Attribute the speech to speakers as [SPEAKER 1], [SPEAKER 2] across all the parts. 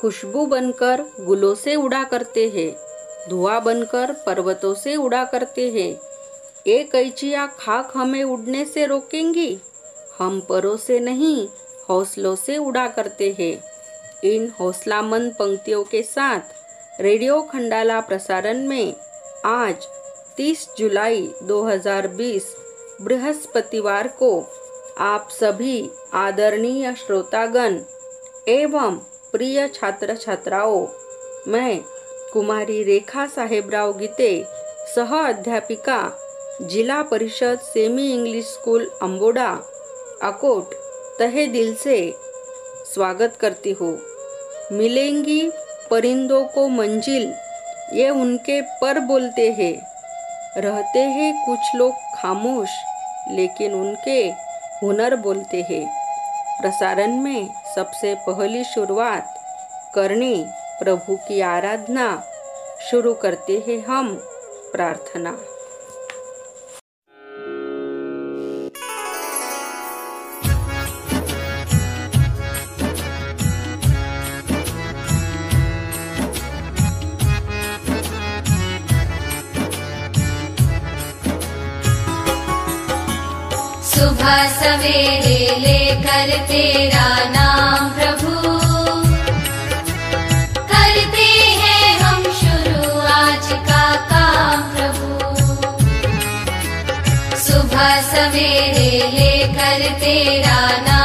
[SPEAKER 1] खुशबू बनकर गुलों से उड़ा करते हैं, धुआँ बनकर पर्वतों से उड़ा करते हैं। ये कैचिया खाक हमें उड़ने से रोकेंगी? हम परों से नहीं, हौसलों से उड़ा करते हैं। इन हौसलामंद पंक्तियों के साथ रेडियो खंडाला प्रसारण में आज 30 जुलाई 2020 बृहस्पतिवार को आप सभी आदरणीय श्रोतागण एवं प्रिय छात्र छात्राओं मैं कुमारी रेखा साहेबराव गीते, सह अध्यापिका, जिला परिषद semi English school Amboda, Akot, तहे दिल से स्वागत करती हूँ। मिलेंगी परिंदों को मंजिल, ये उनके पर बोलते हैं। रहते हैं कुछ लोग खामोश, लेकिन उनके हुनर बोलते हैं। प्रसारण में सबसे पहली शुरुआत करनी प्रभु की आराधना। शुरू करते हैं हम प्रार्थना।
[SPEAKER 2] सुबह सवेरे लेकर तेरा नाम सवेरे लेकर तेरा नाम।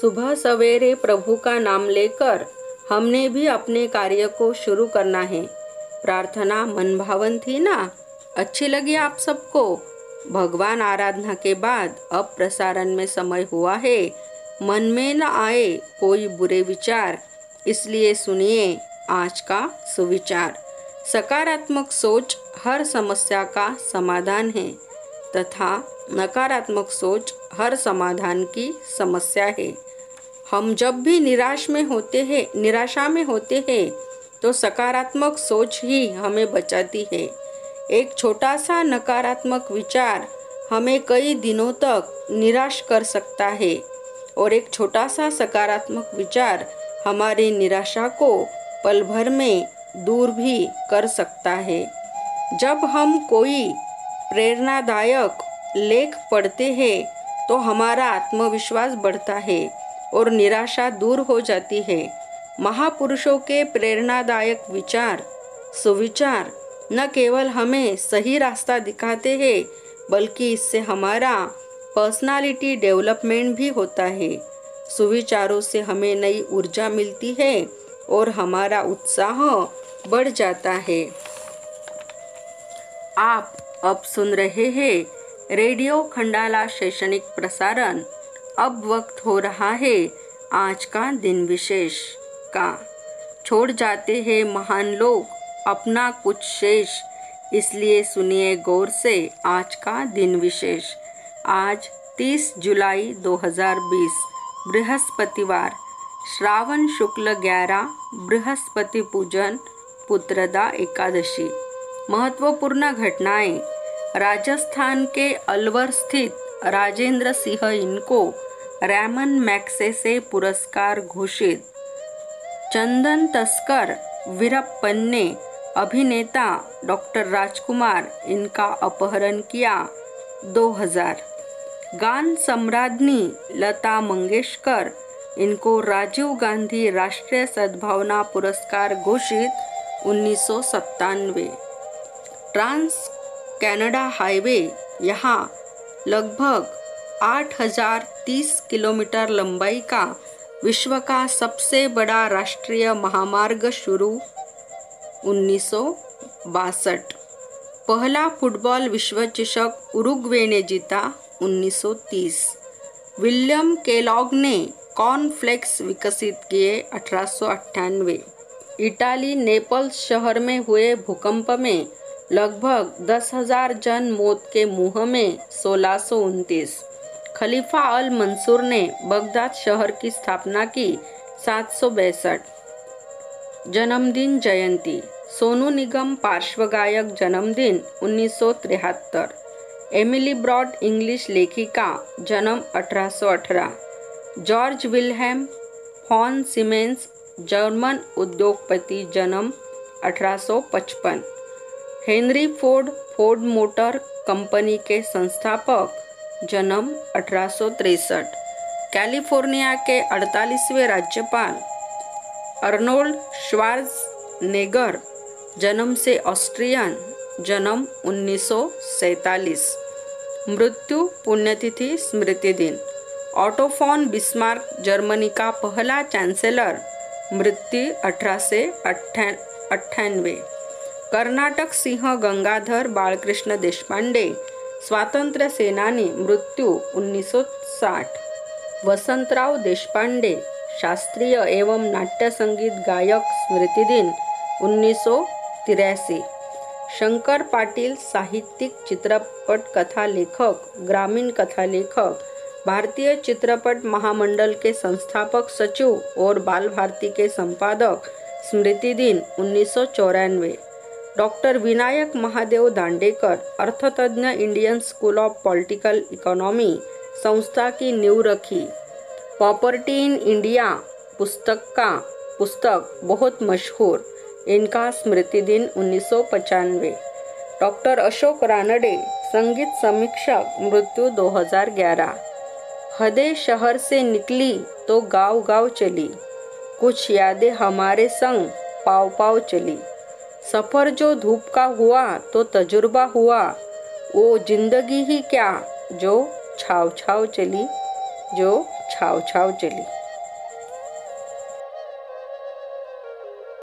[SPEAKER 2] सुबह सवेरे प्रभु का नाम
[SPEAKER 1] लेकर हमने भी अपने कार्य को शुरू करना है। प्रार्थना मन भावन थी ना? अच्छी लगी आप सबको? भगवान आराधना के बाद अब प्रसारण में समय हुआ है। मन में न आए कोई बुरे विचार, इसलिए सुनिए आज का सुविचार। सकारात्मक सोच हर समस्या का समाधान है, तथा नकारात्मक सोच हर समाधान की समस्या है। हम जब भी निराश में होते हैं, निराशा में होते हैं तो सकारात्मक सोच ही हमें बचाती है। एक छोटा सा नकारात्मक विचार हमें कई दिनों तक निराश कर सकता है और एक छोटा सा सकारात्मक विचार हमारी निराशा को पल भर में दूर भी कर सकता है। जब हम कोई प्रेरणादायक लेख पढ़ते हैं तो हमारा आत्मविश्वास बढ़ता है और निराशा दूर हो जाती है। महापुरुषों के प्रेरणादायक विचार, सुविचार न केवल हमें सही रास्ता दिखाते हैं, बल्कि इससे हमारा पर्सनालिटी डेवलपमेंट भी होता है। सुविचारों से हमें नई ऊर्जा मिलती है और हमारा उत्साह बढ़ जाता है। आप अब सुन रहे हैं रेडियो खंडाला शैक्षणिक प्रसारण अब वक्त हो रहा है आज का दिन विशेष का। छोड़ जाते हैं महान लोग, अपना कुछ शेष, इसलिए सुनिए गौर से आज का दिन विशेष। आज 30 जुलाई 2020 बृहस्पतिवार, श्रावण शुक्ल ग्यारह, बृहस्पति पूजन, पुत्रदा एकादशी। महत्वपूर्ण घटनाएँ राजस्थान के अलवर स्थित राजेंद्र सिंह इनको रैमन मैक्से से पुरस्कार घोषित। चंदन तस्कर, वीरप्पन ने अभिनेता डॉक्टर राजकुमार इनका अपहरण किया 2000 गान सम्राज्ञी लता मंगेशकर इनको राजीव गांधी राष्ट्रीय सद्भावना पुरस्कार घोषित उन्नीस सौ सत्तानवे। ट्रांस कनाडा हाईवे यहाँ लगभग 8030 किलोमीटर लंबाई का विश्व का सबसे बड़ा राष्ट्रीय महामार्ग शुरू उन्नीस पहला फुटबॉल विश्व चषक उरुग्वे ने जीता 1930 विलियम केलॉग ने कॉर्नफ्लेक्स विकसित किए अठारह इटाली नेपल्स शहर में हुए भूकंप में लगभग दस हज़ार जन मौत के मुँह में सोलह खलीफा अल मंसूर ने बगदाद शहर की स्थापना की सात जन्मदिन जयंती, सोनू निगम पार्श्व गायक जन्मदिन उन्नीस सौ तिहत्तर। एमिली ब्रॉड इंग्लिश लेखिका, जन्म 1818 George Wilhelm von Siemens, German उद्योगपति, जन्म 1855 Henry Ford Ford motor company के संस्थापक, जन्म अठारह कैलिफ़ोर्निया के 48वें राज्यपाल। अर्नोल्ड श्वार्ज नेगर जन्म से ऑस्ट्रियन, जन्म उन्नीस मृत्यु पुण्यतिथि स्मृति दिन। ऑटोफोन बिस्मार्क, जर्मनी का पहला चांसलर। मृत्यु अठारह से अट्ठानवे कर्नाटक सिंह गंगाधर बालकृष्ण देशपांडे, स्वातंत्र्य सेनानी मृत्यु 1960 वसंतराव देशपांडे, शास्त्रीय एवं नाट्य संगीत गायक स्मृति दिन उन्नीस सौ तिरासी शंकर पाटील साहित्यिक चित्रपट कथा लेखक ग्रामीण कथा लेखक भारतीय चित्रपट महामंडल के संस्थापक सचिव और बाल भारती के संपादक, स्मृति दिन उन्नीस doctor Vinayak Mahadev Dandekar, अर्थतज्ञ Indian school of political economy, संस्था की नींव रखी। प्रॉपर्टी इन इंडिया, पुस्तक का पुस्तक बहुत मशहूर, इनका स्मृति दिन उन्नीस डॉक्टर अशोक रानडे, संगीत समीक्षक, मृत्यु 2011 हदे शहर से निकली तो गाँव गाँव चली। कुछ यादें हमारे संग पाव पाव चली। सफ़र जो धूप का हुआ तो तजुर्बा हुआ। वो ज़िंदगी ही क्या? जो छाव छाव चली, जो छाव छाव चली।